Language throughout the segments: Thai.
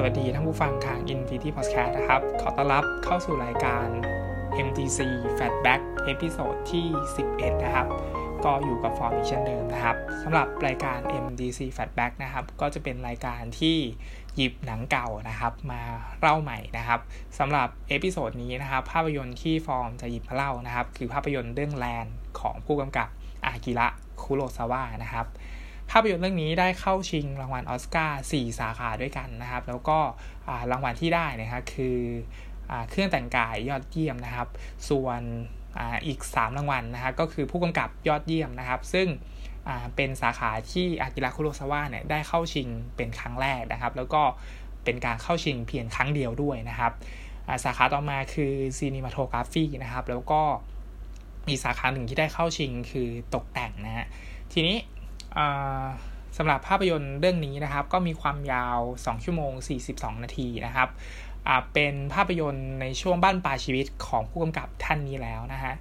สวัสดีท่านผู้ฟังทาง Infinity Podcast นะครับ ขอต้อนรับเข้าสู่รายการ MDC Flashback episode ที่ 11 นะครับ ก็อยู่กับฟอร์มอีกเช่นเดิมนะครับสำหรับรายการ MDC Flashback นะครับ ก็จะเป็นรายการที่หยิบหนังเก่านะครับ มาเล่าใหม่นะครับสำหรับ episode นี้นะครับ ภาพยนตร์ที่ฟอร์มจะหยิบมาเล่านะครับ คือภาพยนตร์เรื่อง Ran ของผู้กำกับอากิระคุโรซาวะนะครับ ภาพยนตร์เรื่องนี้ได้เข้าชิงรางวัลออสการ์4สาขาด้วยกันนะครับ แล้วก็รางวัลที่ได้นะครับคือเครื่องแต่งกายยอดเยี่ยมนะครับ ส่วนอีก 3 รางวัลนะครับก็คือผู้กำกับยอดเยี่ยมนะครับ ซึ่งเป็นสาขาที่อากิระคุโรซาวะเนี่ยได้เข้าชิงเป็นครั้งแรกนะครับ แล้วก็เป็นการเข้าชิงเพียงครั้งเดียวด้วยนะครับสาขาต่อมาคือ cinematography นะครับ แล้วก็มีสาขาหนึ่งที่ได้เข้าชิงคือตกแต่งนะฮะทีนี้ สำหรับภาพยนตร์เรื่องนี้นะครับ ก็มีความยาว 2 ชั่วโมง 42 นาทีนะครับเป็นภาพยนตร์ในช่วงบ้านปลายชีวิตของผู้กำกับท่านนี้แล้วนะฮะ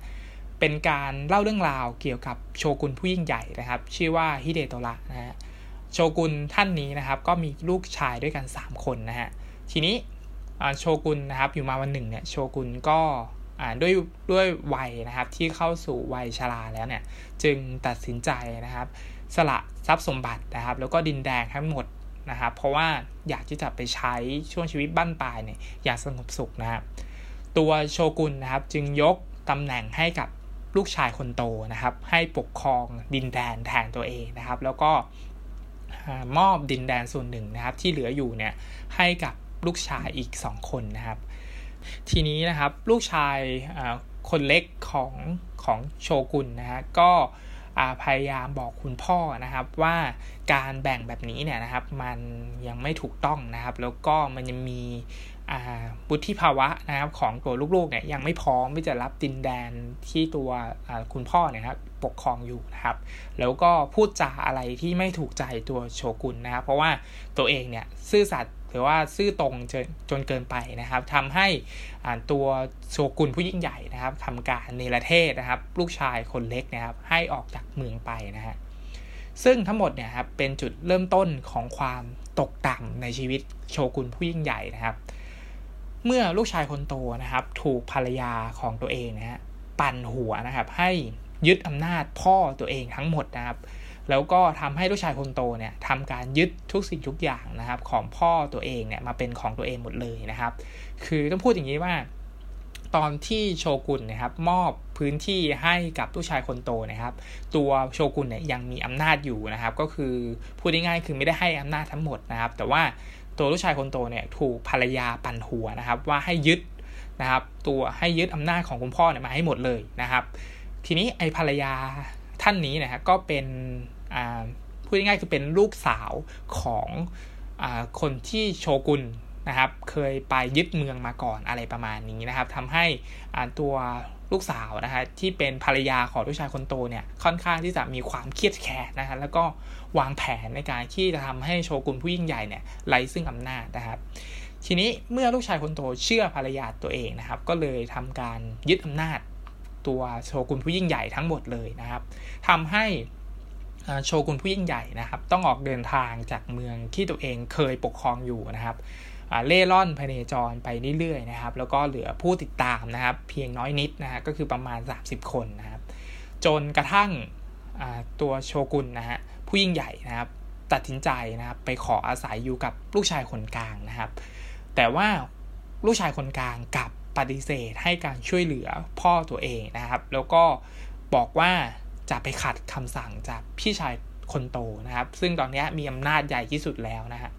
เป็นการเล่าเรื่องราวเกี่ยวกับโชกุนผู้ยิ่งใหญ่นะครับ ชื่อว่าฮิเดโตระนะฮะโชกุนท่านนี้นะครับ ก็มีลูกชายด้วยกัน 3 คนนะฮะทีนี้โชกุนนะครับอยู่มาวันหนึ่งเนี่ยโชกุนก็ด้วยด้วยวัยนะครับที่เข้าสู่วัยชราแล้วเนี่ยจึงตัดสินใจนะครับ สละทรัพย์สมบัตินะครับ แล้วก็ดินแดงทั้งหมดนะครับ เพราะว่าอยากที่จะไปใช้ช่วงชีวิตบั้นปลายเนี่ยอย่างสงบสุขนะครับ ตัวโชกุนนะครับจึงยกตำแหน่งให้กับลูกชายคนโตนะครับ ให้ปกครองดินแดนแทนตัวเองนะครับ แล้วก็มอบดินแดนส่วนหนึ่งนะครับ ที่เหลืออยู่เนี่ยให้กับลูกชายอีก 2 คนนะครับ ทีนี้นะครับลูกชายคนเล็กของของโชกุนนะฮะก็ พยายามบอกคุณพ่อนะครับว่าการแบ่งแบบนี้เนี่ยนะครับมันยังไม่ถูกต้องนะครับ แล้วก็มันยังมี บุธิภาวะนะครับของตัวลูกๆเนี่ยยังไม่พร้อมที่จะรับดินแดนที่ตัวคุณพ่อเนี่ยครับปกครองอยู่นะครับ แล้วก็พูดจาอะไรที่ไม่ถูกใจตัวโชกุนนะครับ เพราะว่าตัวเองเนี่ยซื่อสัตย์หรือว่าซื่อตรงจนจนเกินไปนะครับทำให้ตัวโชกุนผู้ยิ่งใหญ่นะครับทำการเนรเทศนะครับ ลูกชายคนเล็กนะครับ ให้ออกจากเมืองไปนะฮะซึ่งทั้งหมดเนี่ยครับเป็นจุดเริ่มต้นของความตกต่ำในชีวิตโชกุนผู้ยิ่งใหญ่นะครับ เมื่อลูกชายคนโตนะครับ ถูกภรรยาของตัวเองนะฮะปั่นหัวนะครับ ให้ยึดอำนาจพ่อตัวเองทั้งหมดนะครับ แล้วก็ทำให้ลูกชายคนโตเนี่ยทำการยึดทุกสิ่งทุกอย่างนะครับ ของพ่อตัวเองเนี่ยมาเป็นของตัวเองหมดเลยนะครับ คือต้องพูดอย่างนี้ว่า ตอนที่โชกุนนะครับ มอบพื้นที่ให้กับลูกชายคนโตนะครับ ตัวโชกุนเนี่ยยังมีอำนาจอยู่นะครับ ก็คือพูดง่ายๆคือไม่ได้ให้อำนาจทั้งหมดนะครับ แต่ว่า ตัวลูกชายคนโตเนี่ยถูกภรรยาปั่นหัวนะครับ ว่าให้ยึดนะครับ ตัวให้ยึดอำนาจของคุณพ่อเนี่ยมาให้หมดเลยนะครับ ทีนี้ไอ้ภรรยาท่านนี้นะครับก็เป็นพูดง่ายๆคือเป็นลูกสาวของอคนที่โชกุนนะครับ เคยไปยึดเมืองมาก่อนอะไรประมาณนี้นะครับทำให้ตัว ลูกสาวนะฮะที่เป็นภรรยาของลูกชายคนโตเนี่ยค่อนข้างที่จะมีความเครียดแค้นนะฮะแล้วก็วางแผนในการที่จะทำให้โชกุนผู้ยิ่งใหญ่เนี่ยไร้ซึ่งอำนาจนะครับทีนี้เมื่อลูกชายคนโตเชื่อภรรยาตัวเองนะครับ ก็เลยทำการยึดอำนาจ ตัวโชกุนผู้ยิ่งใหญ่ทั้งหมดเลยนะครับทำให้โชกุนผู้ยิ่งใหญ่นะครับ ต้องออกเดินทางจากเมืองที่ตัวเองเคยปกครองอยู่นะครับ เล่ร่อนพเนจรไปเรื่อยๆนะครับ แล้วก็เหลือผู้ติดตามนะครับ เพียงน้อยนิดนะฮะก็คือประมาณ 30 คนนะครับ จนกระทั่งตัวโชกุนนะฮะผู้ยิ่งใหญ่นะครับตัดสินใจนะครับไปขออาศัยอยู่กับลูกชายคนกลางนะครับ แต่ว่าลูกชายคนกลางกลับปฏิเสธให้การช่วยเหลือพ่อตัวเองนะครับ แล้วก็บอกว่าจะไปขัดคำสั่งจากพี่ชายคนโตนะครับ ซึ่งตอนนี้มีอำนาจใหญ่ที่สุดแล้วนะฮะ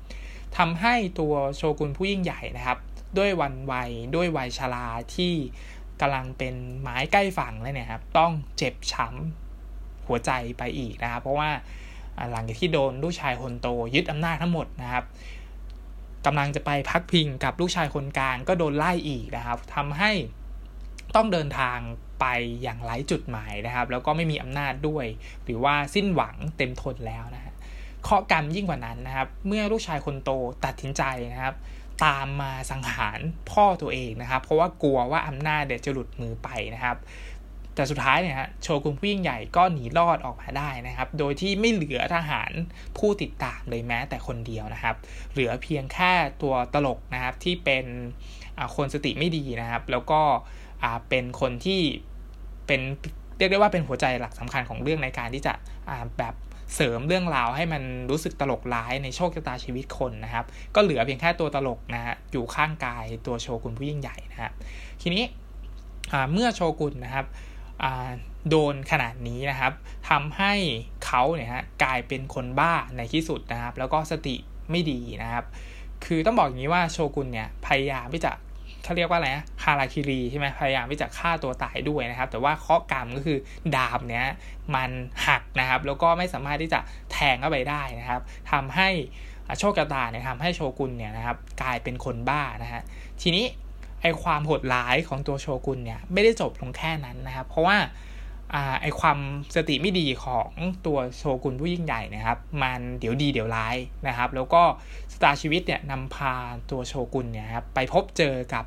ทำให้ตัวโชกุนผู้ยิ่งใหญ่นะครับ ด้วยวันวัยด้วยวัยชราที่กำลังเป็นไม้ใกล้ฝั่งแล้วเนี่ยครับ ต้องเจ็บช้ำหัวใจไปอีกนะครับ เพราะว่าหลังจากที่โดนลูกชายคนโตยึดอำนาจทั้งหมดนะครับกำลังจะไปพักพิงกับลูกชายคนกลางก็โดนไล่อีกนะครับทำให้ต้องเดินทางไปอย่างไร้จุดหมายนะครับ แล้วก็ไม่มีอำนาจด้วย หรือว่าสิ้นหวังเต็มทนแล้วนะ ฮะข้อกรรมยิ่งกว่านั้นนะครับ เมื่อลูกชายคนโตตัดสินใจนะครับ ตามมาสังหารพ่อตัวเองนะครับ เพราะว่ากลัวว่าอำนาจเดี๋ยวจะหลุดมือไปนะครับ แต่สุดท้ายเนี่ยฮะโชกุนผู้ยิ่งใหญ่ก็หนีรอดออกมาได้นะครับ โดยที่ไม่เหลือทหารผู้ติดตามเลยแม้แต่คนเดียวนะครับ เหลือเพียงแค่ตัวตลกนะครับที่เป็นคนสติไม่ดีนะครับ แล้วก็เป็นคนที่เป็นเรียกได้ว่าเป็นหัวใจหลักสำคัญของเรื่องในการที่จะแบบ เสริมเรื่องราวให้มันรู้สึกตลกร้ายในโชคชะตาชีวิตคนนะครับ ก็เหลือเพียงแค่ตัวตลกนะฮะอยู่ข้างกายตัวโชกุนผู้ยิ่งใหญ่นะครับทีนี้เมื่อโชกุนนะครับโดนขนาดนี้นะครับทำให้เขาเนี่ยฮะกลายเป็นคนบ้าในที่สุดนะครับ แล้วก็สติไม่ดีนะครับ คือต้องบอกอย่างนี้ว่าโชกุนเนี่ยพยายามที่จะ เขาเรียกว่าอะไรนะฮาราคิรีใช่ไหมพยายามที่จะฆ่าตัวตายด้วยนะครับ แต่ว่าข้อกรรมก็คือดาบเนี้ยมันหักนะครับ แล้วก็ไม่สามารถที่จะแทงเข้าไปได้นะครับทำให้โชคชะตาเนี่ยทำให้โชกุนเนี่ยนะครับกลายเป็นคนบ้านะฮะทีนี้ไอความโหดร้ายของตัวโชกุนเนี่ยไม่ได้จบลงแค่นั้นนะครับ เพราะว่า ไอความสติไม่ดีของตัวโชกุนผู้ยิ่งใหญ่นะครับ มันเดี๋ยวดีเดี๋ยวร้ายนะครับ แล้วก็สตาร์ชีวิตเนี่ยนำพาตัวโชกุนเนี่ยครับไปพบเจอกับ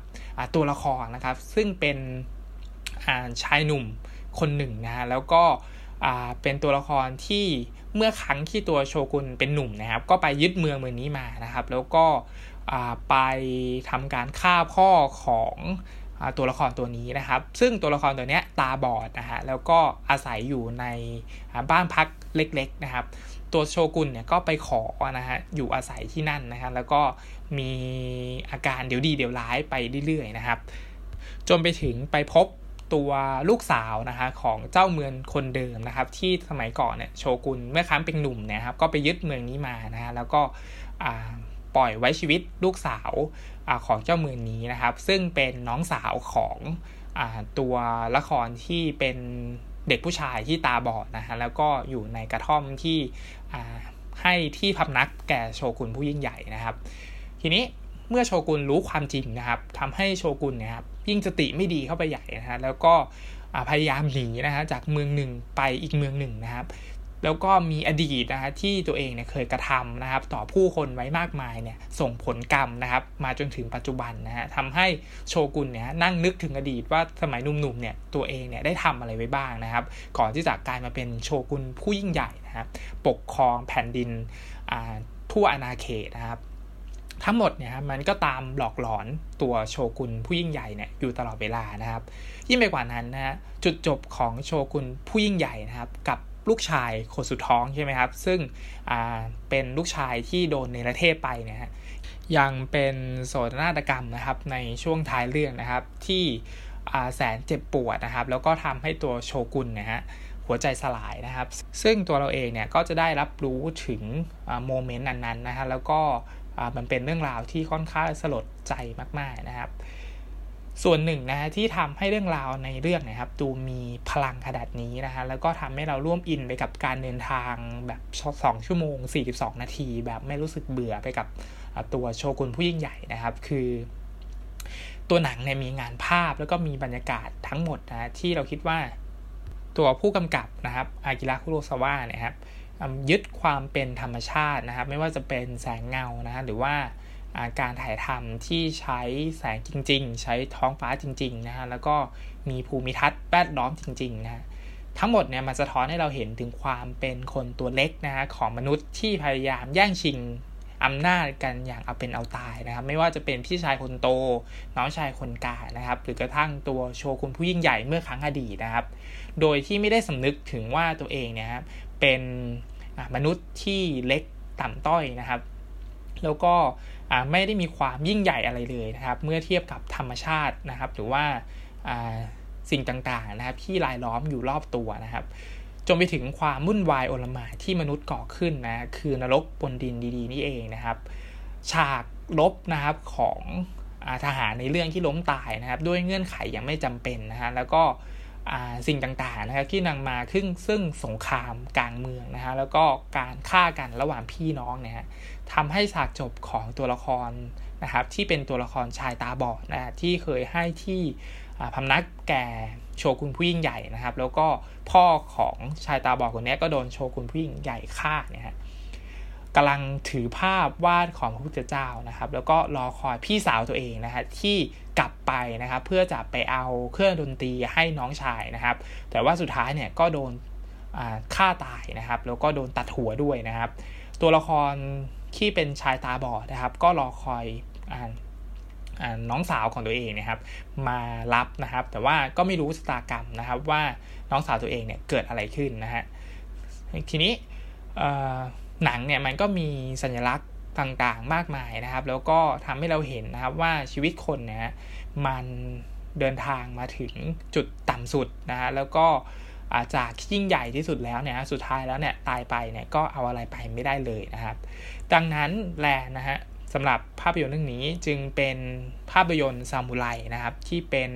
ตัวละครนะครับ ซึ่งเป็นชายหนุ่มคนหนึ่งนะฮะแล้วก็เป็นตัวละครที่เมื่อครั้งที่ตัวโชกุนเป็นหนุ่มนะครับ ก็ไปยึดเมืองเมืองนี้มานะครับ แล้วก็ไปทำการฆ่าพ่อของ ตัวละครตัวนี้นะครับ ซึ่งตัวละครตัวนี้ตาบอดนะฮะแล้วก็อาศัยอยู่ในบ้านพักเล็กๆนะครับ ตัวโชกุนเนี่ยก็ไปขอนะฮะอยู่อาศัยที่นั่นนะฮะแล้วก็มีอาการเดี๋ยวดีเดี๋ยวร้ายไปเรื่อยๆนะครับ จนไปถึงไปพบตัวลูกสาวนะฮะของเจ้าเมืองคนเดิมนะครับ ที่สมัยก่อนเนี่ยโชกุนเมื่อครั้งเป็นหนุ่มเนี่ยครับก็ไปยึดเมืองนี้มานะฮะแล้วก็ ปล่อยไว้ชีวิตลูกสาวอของเจ้ามือนี้นะครับ ซึ่งเป็นน้องสาวของอตัวละครที่เป็นเด็กผู้ชายที่ตาบอดนะฮะแล้วก็อยู่ในกระท่อมที่ให้ที่พำนักแก่โชกุนผู้ยิ่งใหญ่นะครับ ทีนี้เมื่อโชกุนรู้ความจริงนะครับทำให้โชกุนเนี่ยครับยิ่งสติไม่ดีเข้าไปใหญ่นะฮะแล้วก็พยายามหนีนะฮะจากเมืองหนึ่งไปอีกเมืองหนึ่งนะครับ แล้วก็มีอดีตนะฮะที่ตัวเองเนี่ยเคยกระทำนะครับ ต่อผู้คนไว้มากมายเนี่ยส่งผลกรรมนะครับมาจนถึงปัจจุบันนะฮะทำให้โชกุนเนี่ยนั่งนึกถึงอดีตว่าสมัยหนุ่มๆเนี่ยตัวเองเนี่ยได้ทำอะไรไว้บ้างนะครับ ก่อนที่จะกลายมาเป็นโชกุนผู้ยิ่งใหญ่นะครับปกครองแผ่นดินทั่วอาณาเขตนะครับทั้งหมดเนี่ยมันก็ตามหลอกหลอนตัวโชกุนผู้ยิ่งใหญ่เนี่ยอยู่ตลอดเวลานะครับ ยิ่งไปกว่านั้นนะฮะจุดจบของโชกุนผู้ยิ่งใหญ่นะครับ กับ ลูกชายคนสุดท้องใช่ไหมครับ ซึ่งเป็นลูกชายที่โดนในประเทศไปนะฮะยังเป็นโศกนาฏกรรมนะครับในช่วงท้ายเรื่องนะครับที่แสนเจ็บปวดนะครับ แล้วก็ทำให้ตัวโชกุนนะฮะหัวใจสลายนะครับ ซึ่งตัวเราเองเนี่ยก็จะได้รับรู้ถึงโมเมนต์นั้นๆนะฮะแล้วก็มันเป็นเรื่องราวที่ค่อนข้างสลดใจมากๆนะครับ ส่วนหนึ่งนะฮะที่ทำให้เรื่องราวในเรื่องนะครับดูมีพลังขนาดนี้นะฮะแล้วก็ทำให้เราร่วมอินไปกับการเดินทางแบบสองชั่วโมง 42 นาที แบบไม่รู้สึกเบื่อไปกับตัวโชกุนผู้ยิ่งใหญ่นะครับ คือ ตัวหนังเนี่ยมีงานภาพแล้วก็มีบรรยากาศทั้งหมดนะที่เราคิดว่าตัวผู้กำกับนะครับอากิระคุโรซาวะเนี่ยครับยึดความเป็นธรรมชาตินะครับ ไม่ว่าจะเป็นแสงเงานะฮะหรือว่า การถ่ายทำที่ใช้แสงจริง ๆ ใช้ท้องฟ้าจริง ๆ นะฮะ แล้วก็มีภูมิทัศน์แวดล้อมจริง ๆ นะฮะ ทั้งหมดเนี่ยมันสะท้อนให้เราเห็นถึงความเป็นคนตัวเล็กนะฮะของมนุษย์ที่พยายามแย่งชิงอำนาจกันอย่างเอาเป็นเอาตายนะครับ ไม่ว่าจะเป็นพี่ชายคนโต น้องชายคนกลางนะครับ หรือกระทั่งตัวโชกุนผู้ยิ่งใหญ่เมื่อครั้งอดีตนะครับ โดยที่ไม่ได้สำนึกถึงว่าตัวเองเนี่ยครับเป็นมนุษย์ที่เล็กต่ำต้อยนะครับ แล้วก็ ไม่ได้มีความยิ่งใหญ่อะไรเลยนะครับ เมื่อเทียบกับธรรมชาตินะครับ หรือว่าสิ่งต่างๆนะครับ ที่รายล้อมอยู่รอบตัวนะครับจนไปถึงความวุ่นวายโอลหม่านที่มนุษย์ก่อขึ้นนะคือนรกบนดินดีๆ นี่เองนะครับ ฉากลบนะครับของทหารในเรื่องที่ล้มตายนะครับ ด้วยเงื่อนไขยังไม่จำเป็นนะฮะแล้วก็ สิ่งต่างๆนะครับที่นำมาขึ้นซึ่งสงครามกลางเมืองนะฮะแล้วก็การฆ่ากันระหว่างพี่น้องเนี่ยทำให้ฉากจบของตัวละครนะครับที่เป็นตัวละครชายตาบอดนะที่เคยให้ที่พำนักแก่โชกุนผู้ยิ่งใหญ่นะครับ แล้วก็พ่อของชายตาบอดคนนี้ก็โดนโชกุนผู้ยิ่งใหญ่ฆ่าเนี่ยฮะกำลังถือภาพวาดของพระพุทธเจ้านะครับ แล้วก็รอคอยพี่สาวตัวเองนะฮะที่ กลับไปนะครับ เพื่อจะไปเอาเครื่องดนตรีให้น้องชายนะครับ แต่ว่าสุดท้ายเนี่ยก็โดนฆ่าตายนะครับ แล้วก็โดนตัดหัวด้วยนะครับ ตัวละครที่เป็นชายตาบอดนะครับ ก็รอคอยน้องสาวของตัวเองนะครับ มารับนะครับ แต่ว่าก็ไม่รู้สตากรรมนะครับว่าน้องสาวตัวเองเนี่ยเกิดอะไรขึ้นนะฮะทีนี้หนังเนี่ยมันก็มีสัญลักษณ์ ต่างๆมากมายนะครับ แล้วก็ทำให้เราเห็นนะครับว่าชีวิตคนเนี่ยมันเดินทางมาถึงจุดต่ำสุดนะฮะแล้วก็อาจากยิ่งใหญ่ที่สุดแล้วเนี่ยสุดท้ายแล้วเนี่ยตายไปเนี่ยก็เอาอะไรไปไม่ได้เลยนะครับ ดังนั้นแลนะฮะสำหรับภาพยนตร์เรื่องนี้จึงเป็นภาพยนตร์ซามูไรนะครับที่เป็น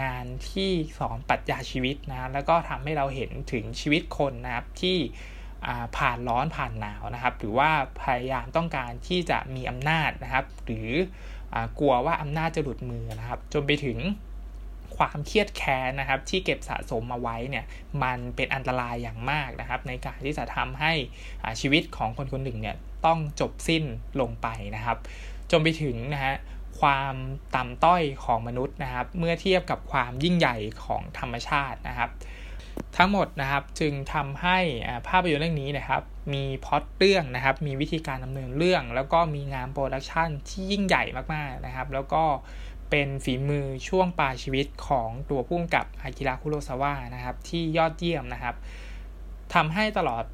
งานที่สอนปรัชญาชีวิตนะแล้วก็ทำให้เราเห็นถึงชีวิตคนนะครับที่ ผ่านร้อนผ่านหนาวนะครับ หรือว่าพยายามต้องการที่จะมีอำนาจนะครับ หรือกลัวว่าอำนาจจะหลุดมือนะครับ จนไปถึงความเครียดแค้นนะครับ ที่เก็บสะสมมาไว้เนี่ยมันเป็นอันตรายอย่างมากนะครับ ในการที่จะทำให้ชีวิตของคนคนหนึ่งเนี่ยต้องจบสิ้นลงไปนะครับ จนไปถึงนะฮะความต่ำต้อยของมนุษย์นะครับ เมื่อเทียบกับความยิ่งใหญ่ของธรรมชาตินะครับ ทั้งหมดนะครับจึงทำให้ภาพยนตร์เรื่องนี้นะครับมีพล็อตเรื่องนะครับมีวิธีการดำเนินเรื่อง แล้วก็มีงาน production ที่ยิ่งใหญ่มากๆนะครับ แล้วก็เป็นฝีมือช่วงปลายชีวิตของตัวผู้กำกับอากิระคุโรซาวะนะครับที่ยอดเยี่ยมนะครับทำให้ตลอด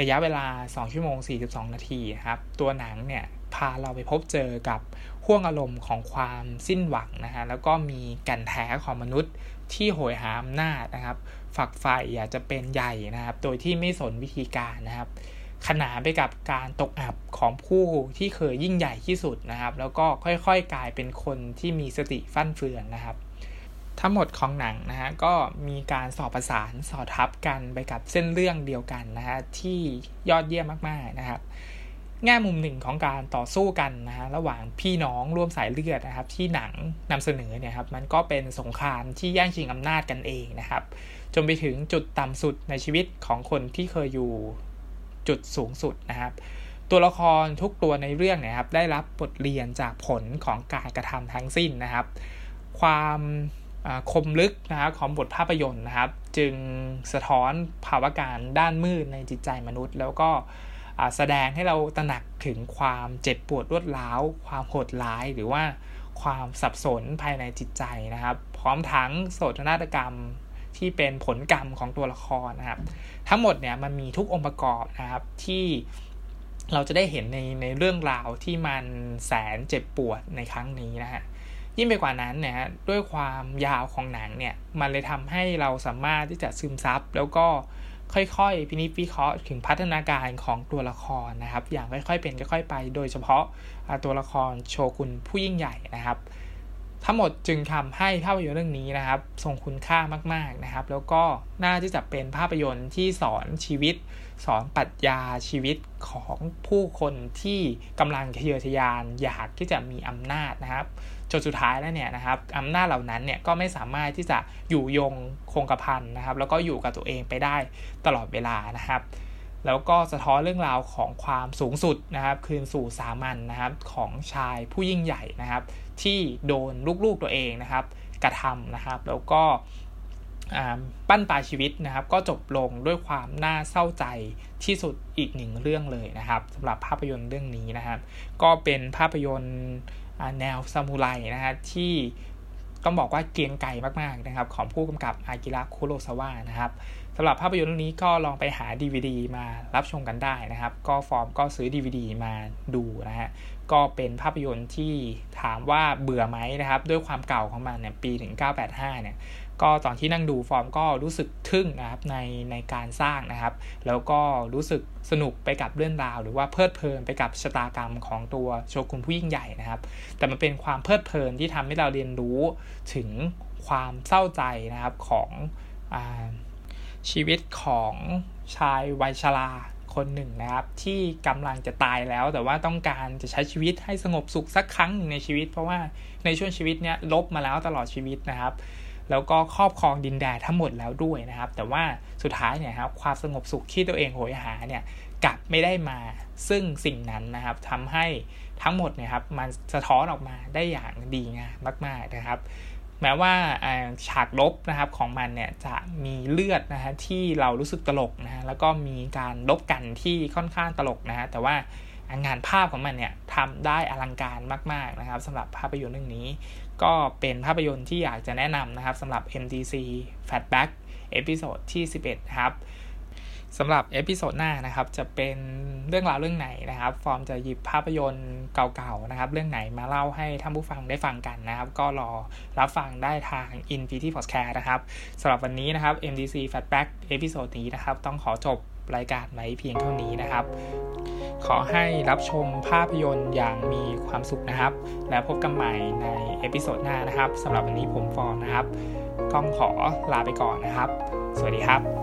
ระยะเวลา 2 ชั่วโมง 42 นาทีครับตัวหนังเนี่ยพาเราไปพบเจอกับห้วงอารมณ์ของความสิ้นหวังนะฮะแล้วก็มีกันแท้ของมนุษย์ ที่โหยหาอำนาจนะครับ ฝักใฝ่อยากจะเป็นใหญ่นะครับ โดยที่ไม่สนวิธีการนะครับ ขนานไปกับการตกอับของผู้ที่เคยยิ่งใหญ่ที่สุดนะครับ แล้วก็ค่อยๆกลายเป็นคนที่มีสติฟั่นเฟือนนะครับ ทั้งหมดของหนังนะฮะก็มีการสอบประสานสอดทับกันไปกับเส้นเรื่องเดียวกันนะฮะที่ยอดเยี่ยมมากๆนะครับ แง่มุมหนึ่งของการต่อสู้กันนะฮะระหว่างพี่น้องร่วมสายเลือดนะครับ ที่หนังนำเสนอเนี่ยครับมันก็เป็นสงครามที่แย่งชิงอำนาจกันเองนะครับ จนไปถึงจุดต่ำสุดในชีวิตของคนที่เคยอยู่จุดสูงสุดนะครับ ตัวละครทุกตัวในเรื่องเนี่ยครับได้รับบทเรียนจากผลของการกระทำทั้งสิ้นนะครับ ความคมลึกนะครับของบทภาพยนตร์นะครับ จึงสะท้อนภาวะการด้านมืดในจิตใจมนุษย์ แล้วก็ แสดงให้เราตระหนักถึงความเจ็บปวดรวดร้าว ความโหดร้ายหรือว่าความสับสนภายในจิตใจนะครับ พร้อมทั้งโศกนาฏกรรมที่เป็นผลกรรมของตัวละครนะครับ ทั้งหมดเนี่ยมันมีทุกองค์ประกอบนะครับที่เราจะได้เห็นในในเรื่องราวที่มันแสนเจ็บปวดในครั้งนี้นะฮะยิ่งไปกว่านั้นเนี่ยด้วยความยาวของหนังเนี่ยมันเลยทำให้เราสามารถที่จะซึมซับแล้วก็ ค่อยๆพินิจวิเคราะห์ถึงพัฒนาการของตัวละครนะครับ อย่างค่อยๆเป็นค่อยๆไป โดยเฉพาะตัวละครโชกุนผู้ยิ่งใหญ่นะครับ ทั้งหมดจึงทำให้ภาพยนตร์เรื่องนี้นะครับทรงคุณค่ามากๆนะครับ แล้วก็น่าที่จะเป็นภาพยนตร์ที่สอนชีวิต สอนปรัชญาชีวิตของผู้คนที่กำลังทะเยอทะยานอยากที่จะมีอำนาจนะครับ จนสุดท้ายแล้วเนี่ยนะครับอำนาจเหล่านั้นเนี่ยก็ไม่สามารถที่จะอยู่ยงคงกระพันนะครับ แล้วก็อยู่กับตัวเองไปได้ตลอดเวลานะครับ แล้วก็สะท้อนเรื่องราวของความสูงสุดนะครับ คืนสู่สามัญนนะครับของชายผู้ยิ่งใหญ่นะครับ ที่โดนลูกๆตัวเองนะครับ กระทำนะครับ แล้วก็ปั้นปลายชีวิตนะครับ ก็จบลงด้วยความน่าเศร้าใจที่สุดอีกหนึ่งเรื่องเลยนะครับสำหรับภาพยนตร์เรื่องนี้นะครับ ก็เป็นภาพยนตร์ แนวซามูไรนะฮะที่ต้องบอกว่าเกียงไก่มากๆนะครับของผู้กำกับอากิระคุโรซาวะนะครับสำหรับภาพยนตร์เรื่องนี้ก็ลองไปหา DVD มารับชมกันได้นะครับ ก็ฟอร์มก็ซื้อ DVD มาดูนะฮะก็เป็นภาพยนตร์ที่ถามว่าเบื่อไหมนะครับ ด้วยความเก่าของมันเนี่ยปีถึง985 เนี่ย ก็ตอนที่นั่งดูฟอร์มก็รู้สึกทึ่งนะครับในในการสร้างนะครับ แล้วก็รู้สึกสนุกไปกับเรื่องราว หรือว่าเพลิดเพลินไปกับชะตากรรมของตัวโชกุนผู้ยิ่งใหญ่นะครับ แต่มันเป็นความเพลิดเพลินที่ทำให้เราเรียนรู้ถึงความเศร้าใจนะครับของอชีวิตของชายวัยชราคนหนึ่งนะครับ ที่กำลังจะตายแล้ว แต่ว่าต้องการจะใช้ชีวิตให้สงบสุขสักครั้งหนึ่งในชีวิต เพราะว่าในช่วงชีวิตเนี้ยลบมาแล้วตลอดชีวิตนะครับ แล้วก็ครอบครองดินแดนทั้งหมดแล้วด้วยนะครับ แต่ว่าสุดท้ายเนี่ยครับความสงบสุขที่ตัวเองโหยหาเนี่ยกลับไม่ได้มาซึ่งสิ่งนั้นนะครับทำให้ทั้งหมดเนี่ยครับมันสะท้อนออกมาได้อย่างดีงามมากๆนะครับ แม้ว่าฉากรบนะครับของมันเนี่ยจะมีเลือดนะฮะที่เรารู้สึกตลกนะฮะแล้วก็มีการรบกันที่ค่อนข้างตลกนะฮะแต่ว่า งานภาพของมันเนี่ยทำได้อลังการมาก ๆนะครับสำหรับภาพยนตร์เรื่องนี้ ก็เป็นภาพยนตร์ที่อยากจะแนะนำนะครับสำหรับ MDC Flashback episode ที่ 11 ครับสำหรับ episode หน้านะครับจะเป็นเรื่องราวเรื่องไหนนะครับ ฟอร์มจะหยิบภาพยนตร์เก่าๆนะครับ เรื่องไหนมาเล่าให้ท่านผู้ฟังได้ฟังกันนะครับ ก็รอรับฟังได้ทาง Infinity Podcast นะครับสำหรับวันนี้นะครับ MDC Fatback เอพิโซดนี้นะครับ ต้องขอจบรายการไว้เพียงเท่านี้นะครับ ขอให้รับชมภาพยนตร์อย่างมีความสุขนะครับ และพบกันใหม่ใน episode หน้านะครับสำหรับวันนี้ผมฟอร์มนะครับ ก็ต้องขอลาไปก่อนนะครับ สวัสดีครับ